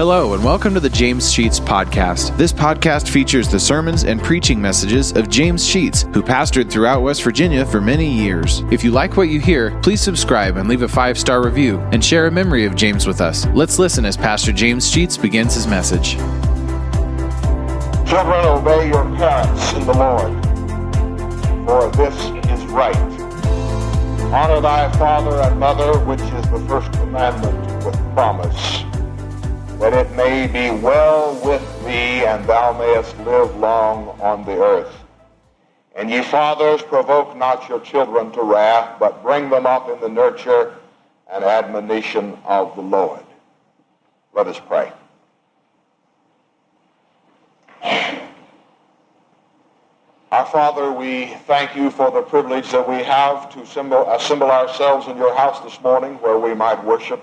Hello, and welcome to the James Sheets Podcast. This podcast features the sermons and preaching messages of James Sheets, who pastored throughout West Virginia for many years. If you like what you hear, please subscribe and leave a five star review and share a memory of James with us. Let's listen as Pastor James Sheets begins his message. Children, obey your parents in the Lord, for this is right. Honor thy father and mother, which is the first commandment with promise that it may be well with thee, and thou mayest live long on the earth. And ye fathers, provoke not your children to wrath, but bring them up in the nurture and admonition of the Lord. Let us pray. Our Father, we thank you for the privilege that we have to assemble ourselves in your house this morning where we might worship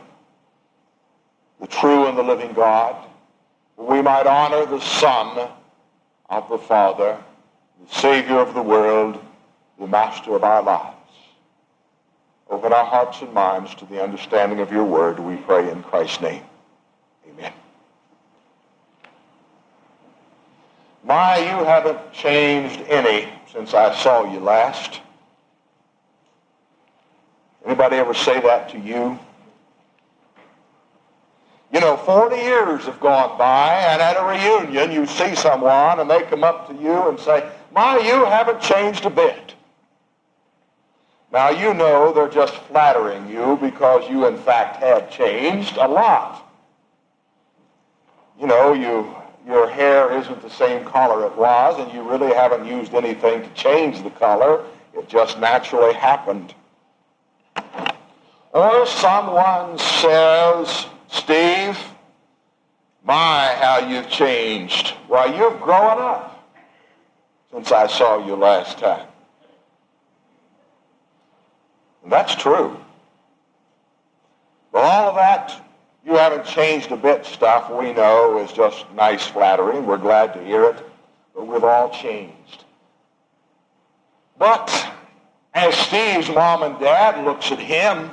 the true and the living God, we might honor the Son of the Father, the Savior of the world, the Master of our lives. Open our hearts and minds to the understanding of your word, we pray in Christ's name. Amen. My, you haven't changed any since I saw you last. Anybody ever say that to you? You know, 40 years have gone by, and at a reunion, you see someone, and they come up to you and say, My, you haven't changed a bit. Now, you know they're just flattering you because you, in fact, have changed a lot. You know, you, your hair isn't the same color it was, and you really haven't used anything to change the color. It just naturally happened. Or someone says, Steve, my, how you've changed. Why, you've grown up since I saw you last time. And that's true. But all of that, you haven't changed a bit stuff, we know is just nice flattery, we're glad to hear it, but we've all changed. But as Steve's mom and dad looks at him,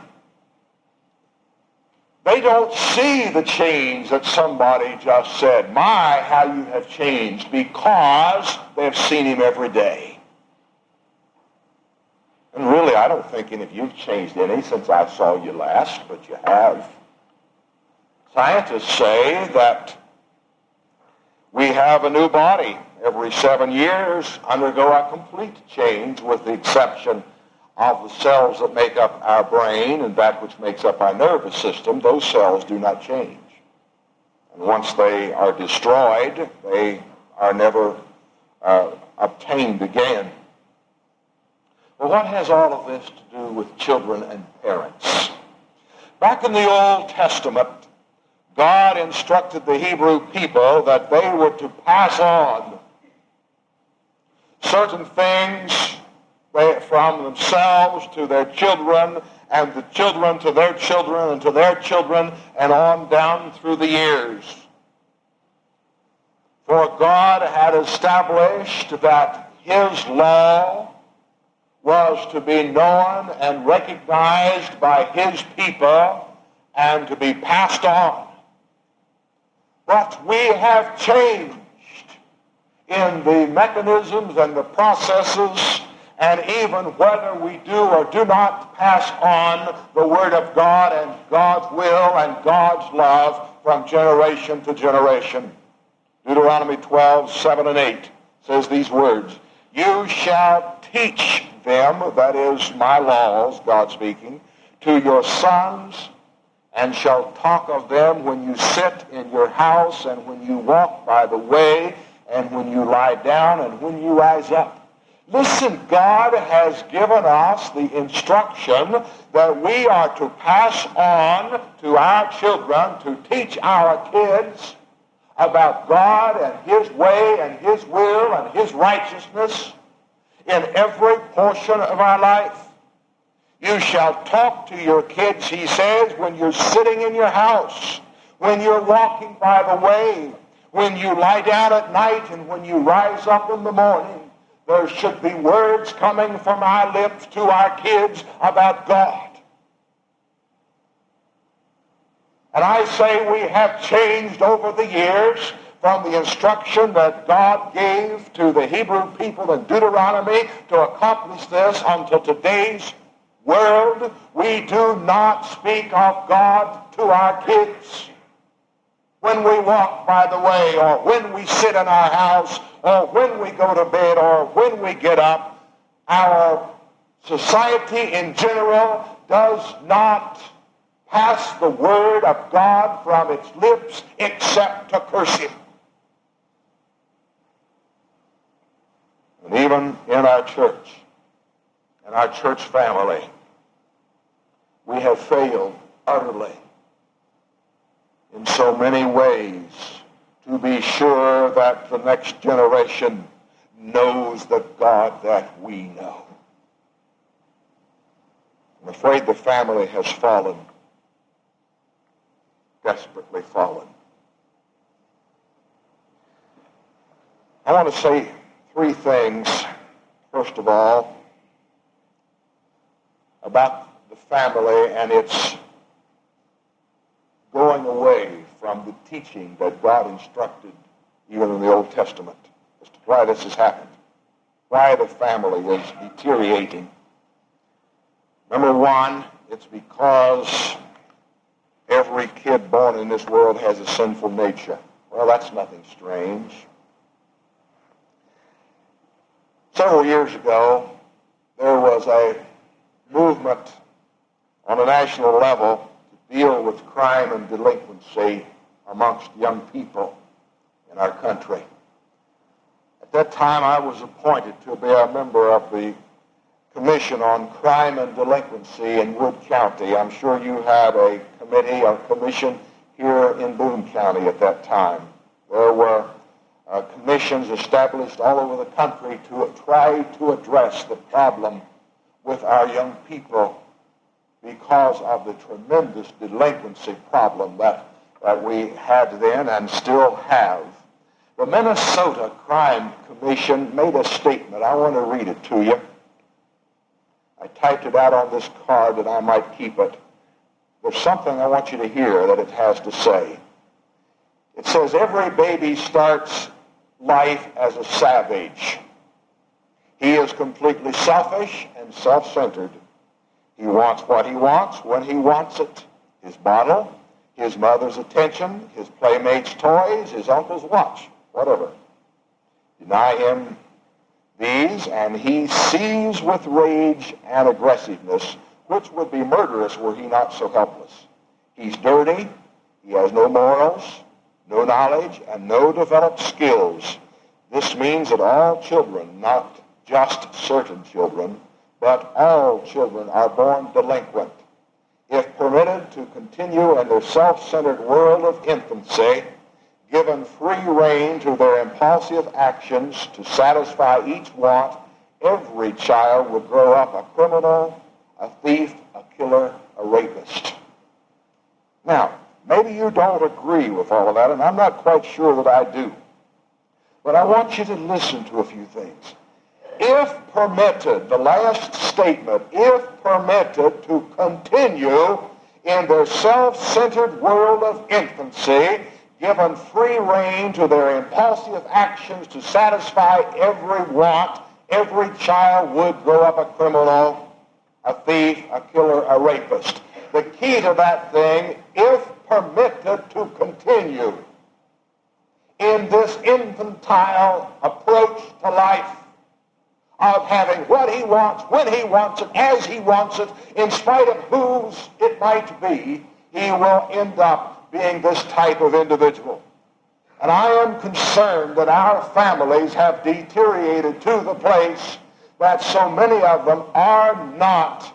they don't see the change that somebody just said. My, how you have changed because they've seen him every day. And really, I don't think any of you've changed any since I saw you last, but you have. Scientists say that we have a new body every seven years, undergo a complete change with the exception of the cells that make up our brain and that which makes up our nervous system, those cells do not change. And once they are destroyed, they are never uh, obtained again. Well, what has all of this to do with children and parents? Back in the Old Testament, God instructed the Hebrew people that they were to pass on certain things from themselves to their children, and the children to their children, and to their children, and on down through the years. For God had established that his law was to be known and recognized by his people and to be passed on. But we have changed in the mechanisms and the processes and even whether we do or do not pass on the Word of God and God's will and God's love from generation to generation. Deuteronomy 12, 7 and 8 says these words, You shall teach them, that is my laws, God speaking, to your sons, and shall talk of them when you sit in your house, and when you walk by the way, and when you lie down, and when you rise up. Listen, God has given us the instruction that we are to pass on to our children, to teach our kids about God and His way and His will and His righteousness in every portion of our life. You shall talk to your kids, he says, when you're sitting in your house, when you're walking by the way, when you lie down at night, and when you rise up in the morning. There should be words coming from our lips to our kids about God. And I say we have changed over the years from the instruction that God gave to the Hebrew people in Deuteronomy to accomplish this until today's world. We do not speak of God to our kids when we walk by the way or when we sit in our house or when we go to bed or when we get up. Our society in general does not pass the word of God from its lips except to curse him. And even in our church, in our church family, we have failed utterly in so many ways to be sure that the next generation knows the God that we know. I'm afraid the family has fallen, desperately fallen. I want to say three things, first of all, about the family and its going away from the teaching that God instructed even in the Old Testament as to why this has happened, why the family is deteriorating. Number one, it's because every kid born in this world has a sinful nature. Well, that's nothing strange. Several years ago, there was a movement on a national level deal with crime and delinquency amongst young people in our country. At that time, I was appointed to be a member of the Commission on Crime and Delinquency in Wood County. I'm sure you had a committee or commission here in Boone County at that time. There were uh, commissions established all over the country to try to address the problem with our young people because of the tremendous delinquency problem that, that we had then and still have. The Minnesota Crime Commission made a statement. I want to read it to you. I typed it out on this card that I might keep it. There's something I want you to hear that it has to say. It says, every baby starts life as a savage. He is completely selfish and self-centered. He wants what he wants when he wants it. His bottle, his mother's attention, his playmates' toys, his uncle's watch, whatever. Deny him these, and he sees with rage and aggressiveness, which would be murderous were he not so helpless. He's dirty, he has no morals, no knowledge, and no developed skills. This means that all children, not just certain children, but all children are born delinquent. If permitted to continue in their self-centered world of infancy, given free rein to their impulsive actions to satisfy each want, every child would grow up a criminal, a thief, a killer, a rapist. Now, maybe you don't agree with all of that, and I'm not quite sure that I do. But I want you to listen to a few things. If permitted, the last statement, if permitted to continue in their self-centered world of infancy, given free rein to their impulsive actions to satisfy every want, every child would grow up a criminal, a thief, a killer, a rapist. The key to that thing, if permitted to continue in this infantile approach to life of having what he wants, when he wants it, as he wants it, in spite of whose it might be, he will end up being this type of individual. And I am concerned that our families have deteriorated to the place that so many of them are not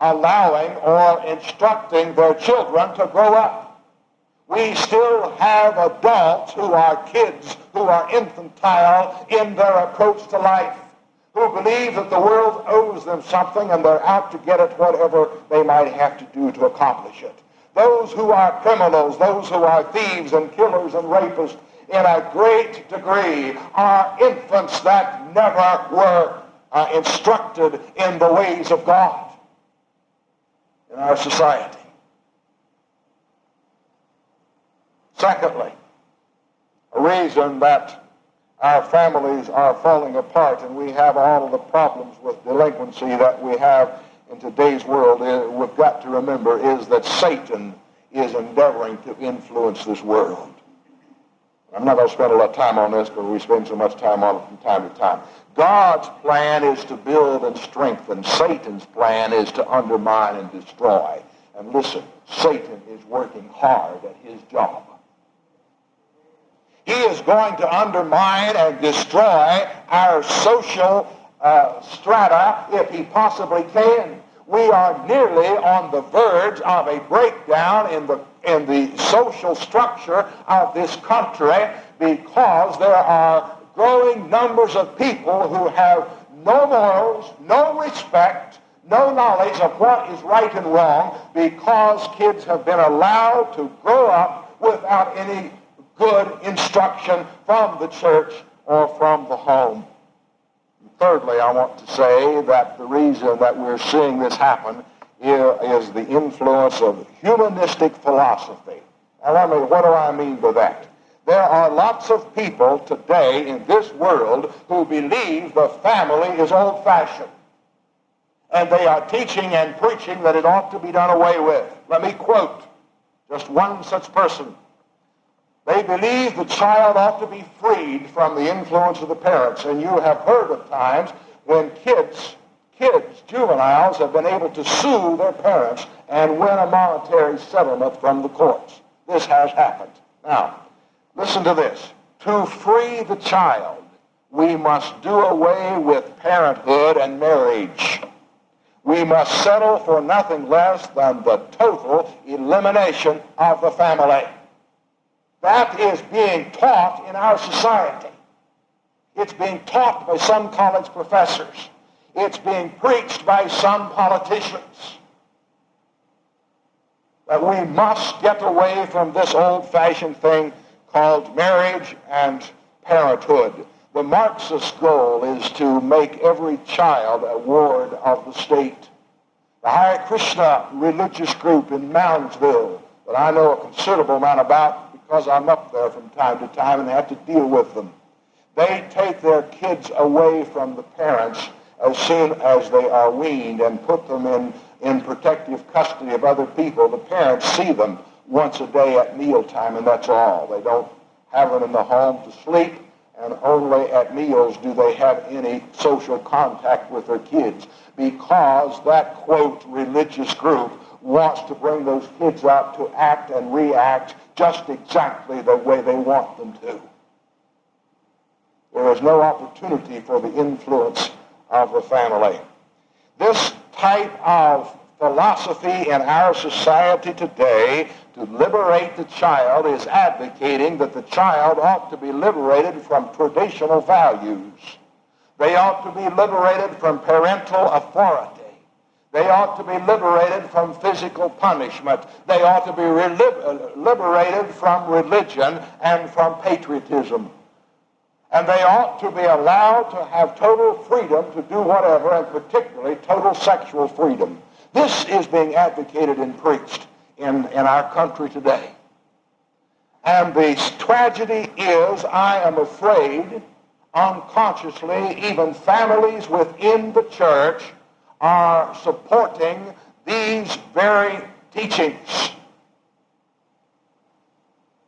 allowing or instructing their children to grow up. We still have adults who are kids, who are infantile in their approach to life, who believe that the world owes them something and they're out to get it whatever they might have to do to accomplish it. Those who are criminals, those who are thieves and killers and rapists, in a great degree are infants that never were uh, instructed in the ways of God in our society. Secondly, a reason that our families are falling apart and we have all of the problems with delinquency that we have in today's world, uh, we've got to remember is that Satan is endeavoring to influence this world. I'm not going to spend a lot of time on this because we spend so much time on it from time to time. God's plan is to build and strengthen. Satan's plan is to undermine and destroy. And listen, Satan is working hard at his job. He is going to undermine and destroy our social uh, strata if he possibly can. We are nearly on the verge of a breakdown in the, in the social structure of this country because there are growing numbers of people who have no morals, no respect, no knowledge of what is right and wrong because kids have been allowed to grow up without any good instruction from the church or from the home. And thirdly, I want to say that the reason that we're seeing this happen is the influence of humanistic philosophy. Now, let me, what do I mean by that? There are lots of people today in this world who believe the family is old-fashioned. And they are teaching and preaching that it ought to be done away with. Let me quote just one such person they believe the child ought to be freed from the influence of the parents. And you have heard of times when kids, kids, juveniles, have been able to sue their parents and win a monetary settlement from the courts. This has happened. Now, listen to this. To free the child, we must do away with parenthood and marriage. We must settle for nothing less than the total elimination of the family. That is being taught in our society. It's being taught by some college professors. It's being preached by some politicians. That we must get away from this old-fashioned thing called marriage and parenthood. The Marxist goal is to make every child a ward of the state. The Hare Krishna religious group in Moundsville that I know a considerable amount about because I'm up there from time to time and have to deal with them. They take their kids away from the parents as soon as they are weaned and put them in, in protective custody of other people. The parents see them once a day at mealtime, and that's all. They don't have them in the home to sleep, and only at meals do they have any social contact with their kids because that, quote, religious group wants to bring those kids up to act and react just exactly the way they want them to. There is no opportunity for the influence of the family. This type of philosophy in our society today to liberate the child is advocating that the child ought to be liberated from traditional values. They ought to be liberated from parental authority. They ought to be liberated from physical punishment. They ought to be uh, liberated from religion and from patriotism. And they ought to be allowed to have total freedom to do whatever, and particularly total sexual freedom. This is being advocated and preached in, in our country today. And the tragedy is, I am afraid, unconsciously, even families within the church are supporting these very teachings.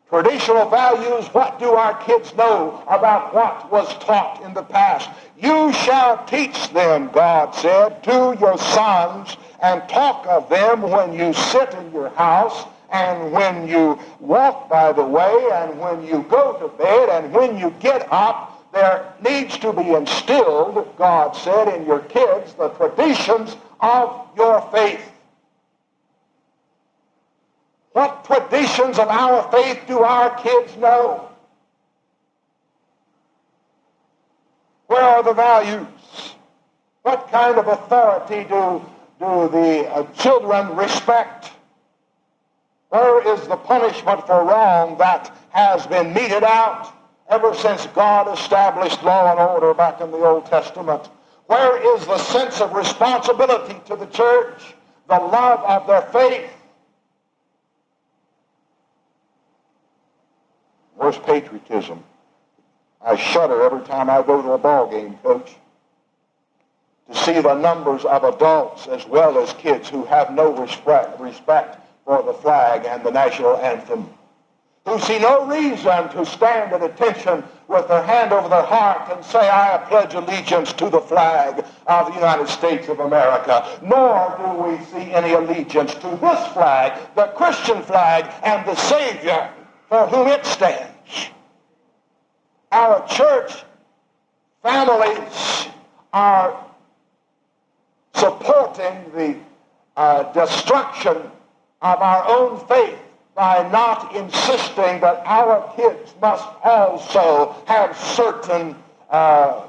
Traditional values, what do our kids know about what was taught in the past? You shall teach them, God said, to your sons and talk of them when you sit in your house and when you walk by the way and when you go to bed and when you get up there needs to be instilled, God said, in your kids the traditions of your faith. What traditions of our faith do our kids know? Where are the values? What kind of authority do, do the uh, children respect? Where is the punishment for wrong that has been meted out? Ever since God established law and order back in the Old Testament. Where is the sense of responsibility to the church, the love of their faith? Where's patriotism? I shudder every time I go to a ball game, coach, to see the numbers of adults as well as kids who have no respect, respect for the flag and the national anthem, who see no reason to stand at attention with their hand over their heart and say, I pledge allegiance to the flag of the United States of America. Nor do we see any allegiance to this flag, the Christian flag, and the Savior for whom it stands. Our church families are supporting the uh, destruction of our own faith by not insisting that our kids must also have certain uh,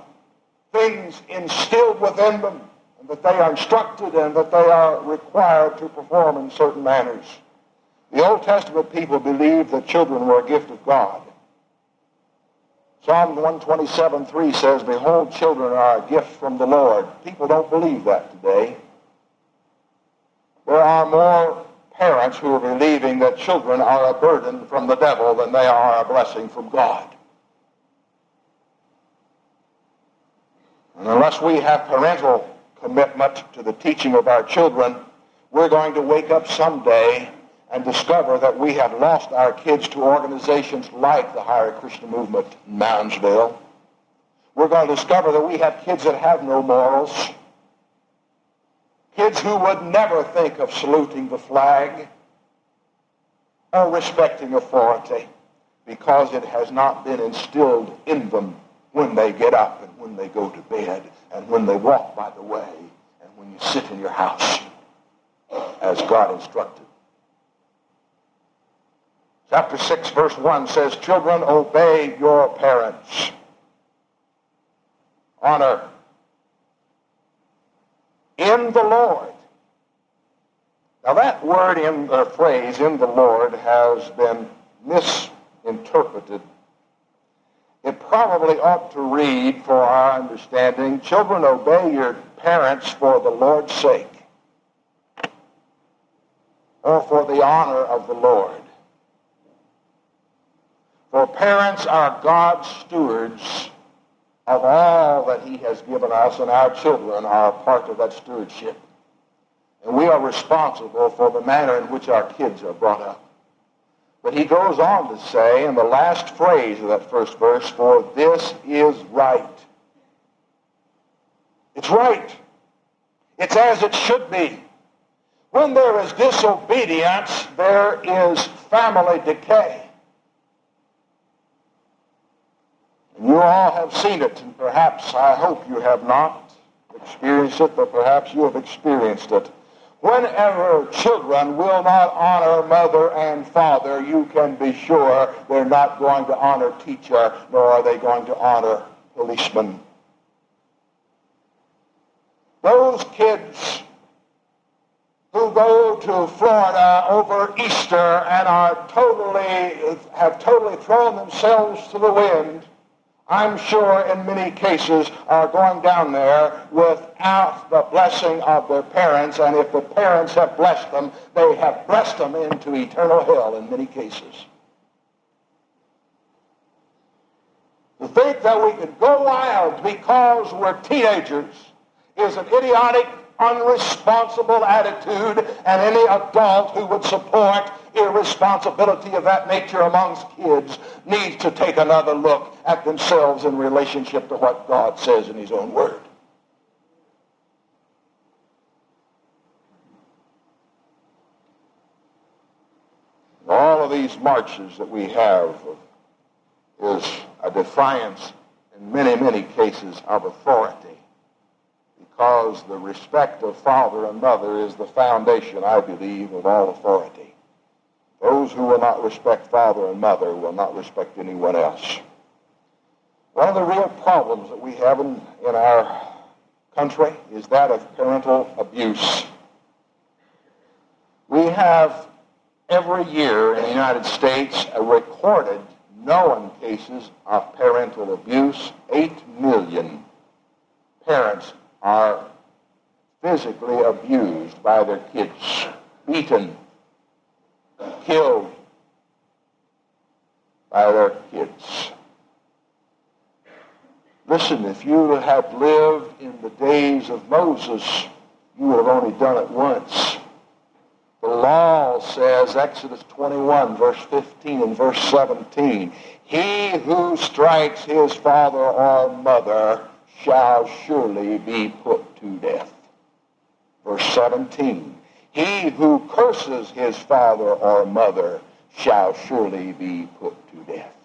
things instilled within them, and that they are instructed and that they are required to perform in certain manners. The Old Testament people believed that children were a gift of God. Psalm 127, 3 says, Behold, children are a gift from the Lord. People don't believe that today. There are more parents who are believing that children are a burden from the devil than they are a blessing from God. And unless we have parental commitment to the teaching of our children, we're going to wake up someday and discover that we have lost our kids to organizations like the Hare Krishna Movement in Moundsville. We're going to discover that we have kids that have no morals. Kids who would never think of saluting the flag or respecting authority because it has not been instilled in them when they get up and when they go to bed and when they walk by the way and when you sit in your house as God instructed. Chapter 6, verse 1 says, Children, obey your parents. Honor in the Lord. Now that word in the phrase in the Lord has been misinterpreted. It probably ought to read, for our understanding, children obey your parents for the Lord's sake, or for the honor of the Lord. For parents are God's stewards of all that he has given us, and our children are part of that stewardship. And we are responsible for the manner in which our kids are brought up. But he goes on to say in the last phrase of that first verse, for this is right. It's right. It's as it should be. When there is disobedience, there is family decay. You all have seen it, and perhaps I hope you have not experienced it, but perhaps you have experienced it. Whenever children will not honor mother and father, you can be sure they're not going to honor teacher, nor are they going to honor policeman. Those kids who go to Florida over Easter and are totally, have totally thrown themselves to the wind I'm sure in many cases are going down there without the blessing of their parents, and if the parents have blessed them, they have blessed them into eternal hell in many cases. To think that we can go wild because we're teenagers is an idiotic unresponsible attitude, and any adult who would support irresponsibility of that nature amongst kids needs to take another look at themselves in relationship to what God says in his own word. All of these marches that we have is a defiance in many, many cases of authority because the respect of father and mother is the foundation, I believe, of all authority. Those who will not respect father and mother will not respect anyone else. One of the real problems that we have in, in our country is that of parental abuse. We have every year in the United States a recorded known cases of parental abuse. Eight million parents are physically abused by their kids, beaten, killed. by their kids. Listen, if you had lived in the days of Moses, you would have only done it once. The law says, Exodus 21, verse 15 and verse 17, He who strikes his father or mother shall surely be put to death. Verse 17, He who curses his father or mother shall surely be put to death.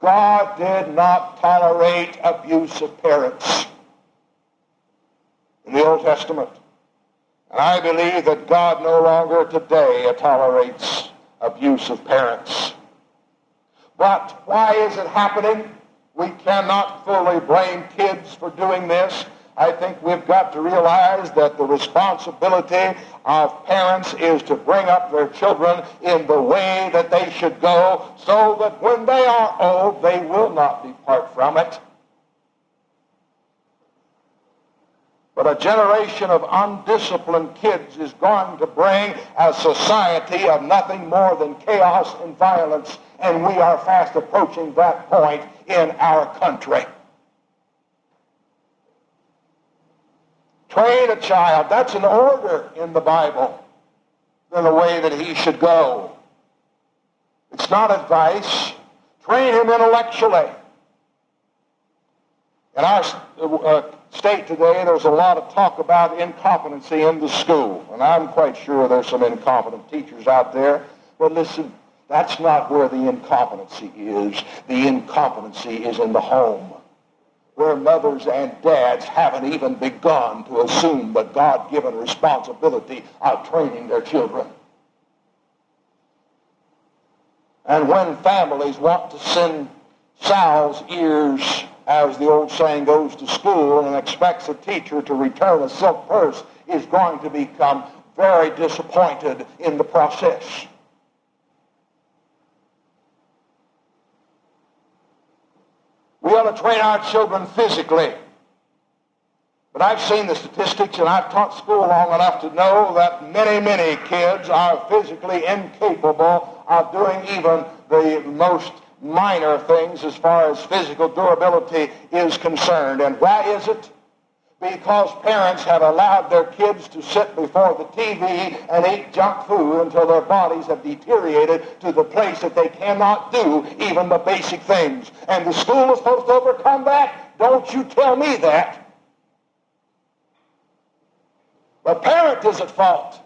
God did not tolerate abuse of parents in the Old Testament. And I believe that God no longer today tolerates abuse of parents. But why is it happening? We cannot fully blame kids for doing this. I think we've got to realize that the responsibility of parents is to bring up their children in the way that they should go so that when they are old, they will not depart from it. But a generation of undisciplined kids is going to bring a society of nothing more than chaos and violence, and we are fast approaching that point in our country. Train a child. That's an order in the Bible in the way that he should go. It's not advice. Train him intellectually. In our uh, state today, there's a lot of talk about incompetency in the school. And I'm quite sure there's some incompetent teachers out there. But listen, that's not where the incompetency is. The incompetency is in the home where mothers and dads haven't even begun to assume the God-given responsibility of training their children. And when families want to send sow's ears, as the old saying goes, to school and expects a teacher to return a silk purse, is going to become very disappointed in the process. We ought to train our children physically. But I've seen the statistics and I've taught school long enough to know that many, many kids are physically incapable of doing even the most minor things as far as physical durability is concerned. And why is it? Because parents have allowed their kids to sit before the TV and eat junk food until their bodies have deteriorated to the place that they cannot do even the basic things. And the school is supposed to overcome that? Don't you tell me that. The parent is at fault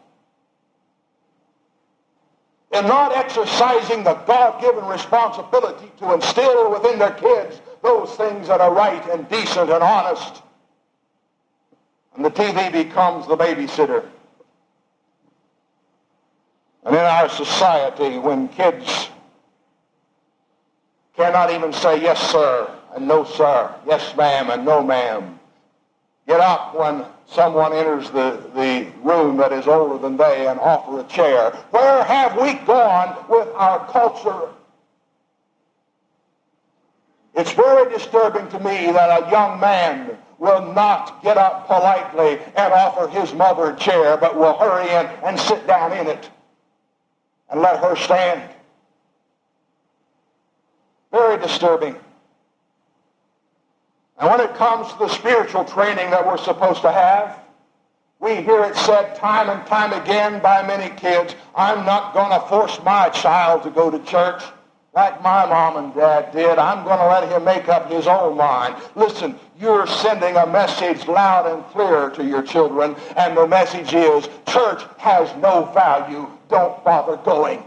in not exercising the God-given responsibility to instill within their kids those things that are right and decent and honest and the TV becomes the babysitter. And in our society, when kids cannot even say yes, sir, and no, sir, yes, ma'am, and no, ma'am, get up when someone enters the, the room that is older than they and offer a chair. Where have we gone with our culture? It's very disturbing to me that a young man will not get up politely and offer his mother a chair, but will hurry in and sit down in it and let her stand. Very disturbing. And when it comes to the spiritual training that we're supposed to have, we hear it said time and time again by many kids, I'm not going to force my child to go to church like my mom and dad did. I'm going to let him make up his own mind. Listen, you're sending a message loud and clear to your children, and the message is church has no value. Don't bother going.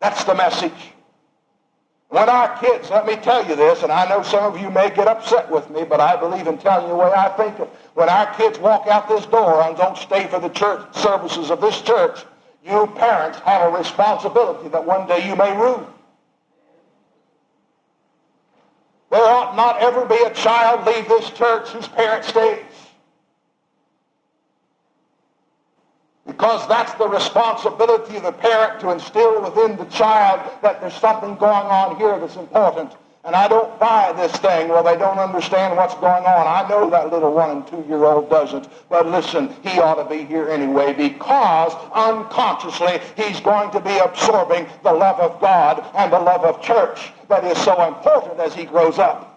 That's the message. When our kids, let me tell you this, and I know some of you may get upset with me, but I believe in telling you the way I think it. When our kids walk out this door and don't stay for the church services of this church, you parents have a responsibility that one day you may rue. Not ever be a child leave this church whose parent stays. Because that's the responsibility of the parent to instill within the child that there's something going on here that's important. And I don't buy this thing. Well, they don't understand what's going on. I know that little one and two-year-old doesn't. But listen, he ought to be here anyway because unconsciously he's going to be absorbing the love of God and the love of church that is so important as he grows up.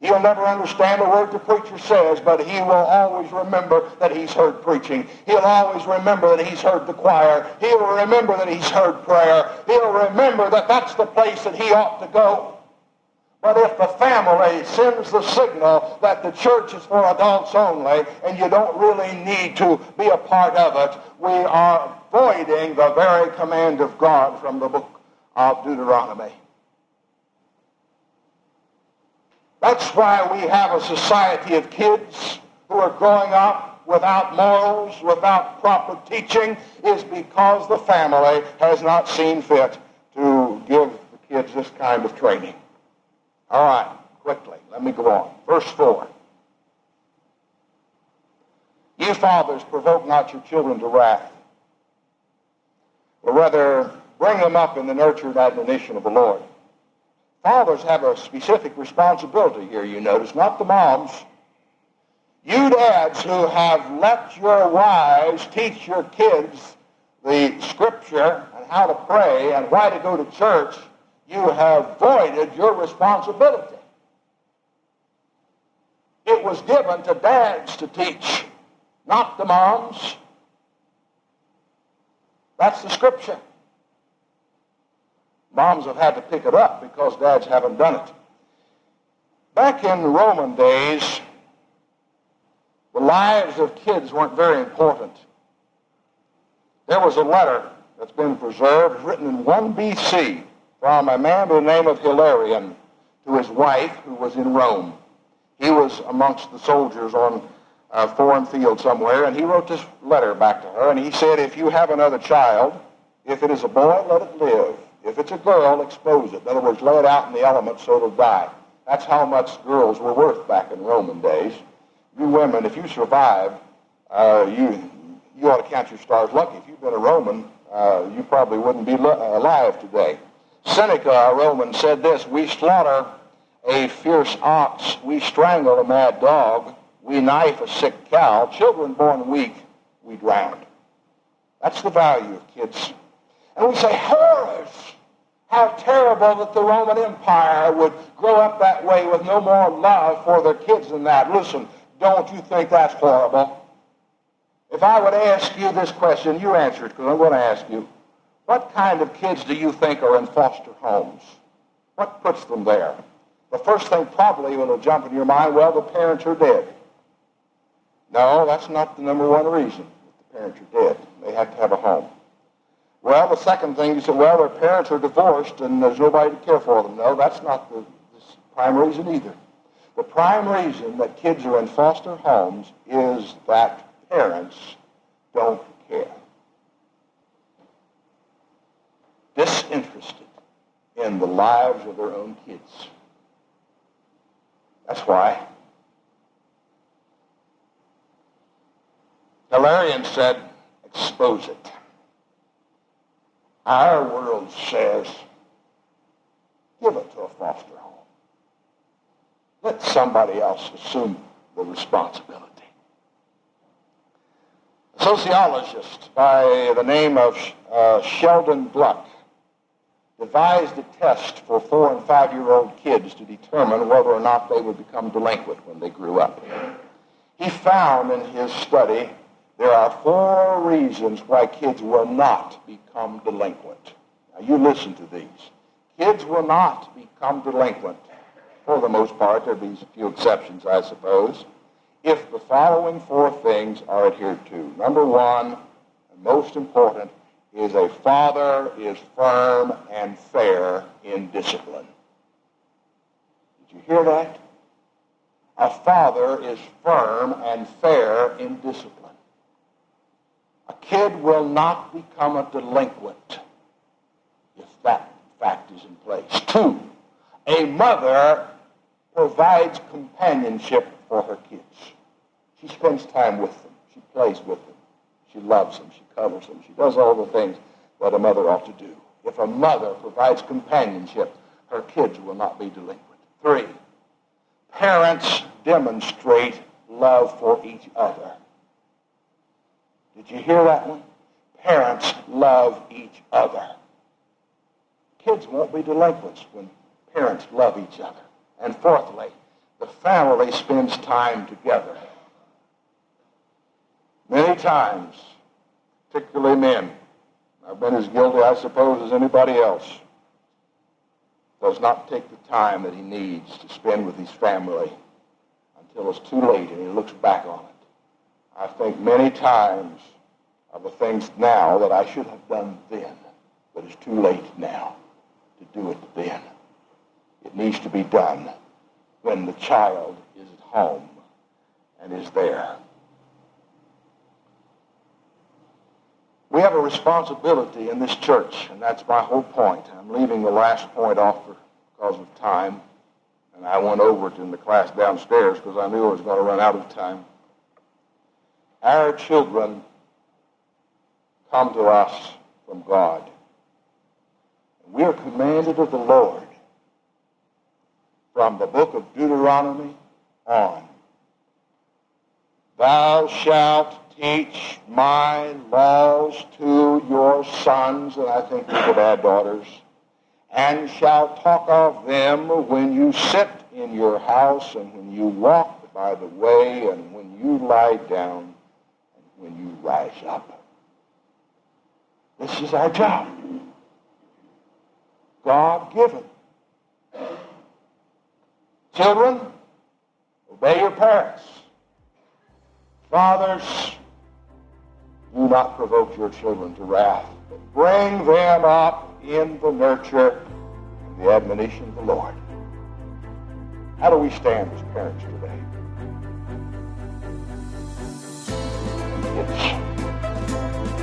He'll never understand a word the preacher says, but he will always remember that he's heard preaching. He'll always remember that he's heard the choir. He'll remember that he's heard prayer. He'll remember that that's the place that he ought to go. But if the family sends the signal that the church is for adults only and you don't really need to be a part of it, we are voiding the very command of God from the book of Deuteronomy. That's why we have a society of kids who are growing up without morals, without proper teaching, is because the family has not seen fit to give the kids this kind of training. All right, quickly, let me go on. Verse 4. You fathers provoke not your children to wrath, but rather bring them up in the nurture and admonition of the Lord. Fathers have a specific responsibility here, you notice, not the moms. You dads who have let your wives teach your kids the scripture and how to pray and why to go to church, you have voided your responsibility. It was given to dads to teach, not the moms. That's the scripture. Moms have had to pick it up because dads haven't done it. Back in the Roman days, the lives of kids weren't very important. There was a letter that's been preserved, written in 1 BC, from a man by the name of Hilarion to his wife who was in Rome. He was amongst the soldiers on a foreign field somewhere, and he wrote this letter back to her, and he said, if you have another child, if it is a boy, let it live. If it's a girl, expose it. In other words, lay it out in the elements so it'll die. That's how much girls were worth back in Roman days. You women, if you survive, uh, you you ought to count your stars lucky. If you've been a Roman, uh, you probably wouldn't be alive today. Seneca, a Roman, said this, We slaughter a fierce ox, we strangle a mad dog, we knife a sick cow, children born weak, we drown. That's the value of kids and we say, horrors! How terrible that the Roman Empire would grow up that way with no more love for their kids than that. Listen, don't you think that's horrible? If I would ask you this question, you answer it because I'm going to ask you. What kind of kids do you think are in foster homes? What puts them there? The first thing probably will jump in your mind, well, the parents are dead. No, that's not the number one reason that the parents are dead. They have to have a home. Well, the second thing, you say, well, their parents are divorced and there's nobody to care for them. No, that's not the, the prime reason either. The prime reason that kids are in foster homes is that parents don't care. Disinterested in the lives of their own kids. That's why. Hilarion said, expose it. Our world says, give it to a foster home. Let somebody else assume the responsibility. A sociologist by the name of uh, Sheldon Glueck devised a test for four and five-year-old kids to determine whether or not they would become delinquent when they grew up. He found in his study there are four reasons why kids will not become delinquent. Now, you listen to these. Kids will not become delinquent, for the most part. There'll be a few exceptions, I suppose, if the following four things are adhered to. Number one, and most important, is a father is firm and fair in discipline. Did you hear that? A father is firm and fair in discipline. A kid will not become a delinquent if that fact is in place. Two, a mother provides companionship for her kids. She spends time with them. She plays with them. She loves them. She covers them. She does all the things that a mother ought to do. If a mother provides companionship her kids will not be delinquent. Three, parents demonstrate love for each other. Did you hear that one? Parents love each other. Kids won't be delinquents when parents love each other. And fourthly, the family spends time together. Many times, particularly men, I've been as guilty, I suppose, as anybody else, does not take the time that he needs to spend with his family until it's too late and he looks back on it. I think many times of the things now that I should have done then, but it's too late now to do it then. It needs to be done when the child is at home and is there. We have a responsibility in this church, and that's my whole point. I'm leaving the last point off for, because of time, and I went over it in the class downstairs because I knew I was going to run out of time. Our children come to us from God. We are commanded of the Lord from the book of Deuteronomy on. Thou shalt teach my laws to your sons, and I think we could daughters, and shalt talk of them when you sit in your house, and when you walk by the way, and when you lie down, when you rise up. This is our job. God given. Children, obey your parents. Fathers, do not provoke your children to wrath, but bring them up in the nurture and the admonition of the Lord. How do we stand as parents today? It's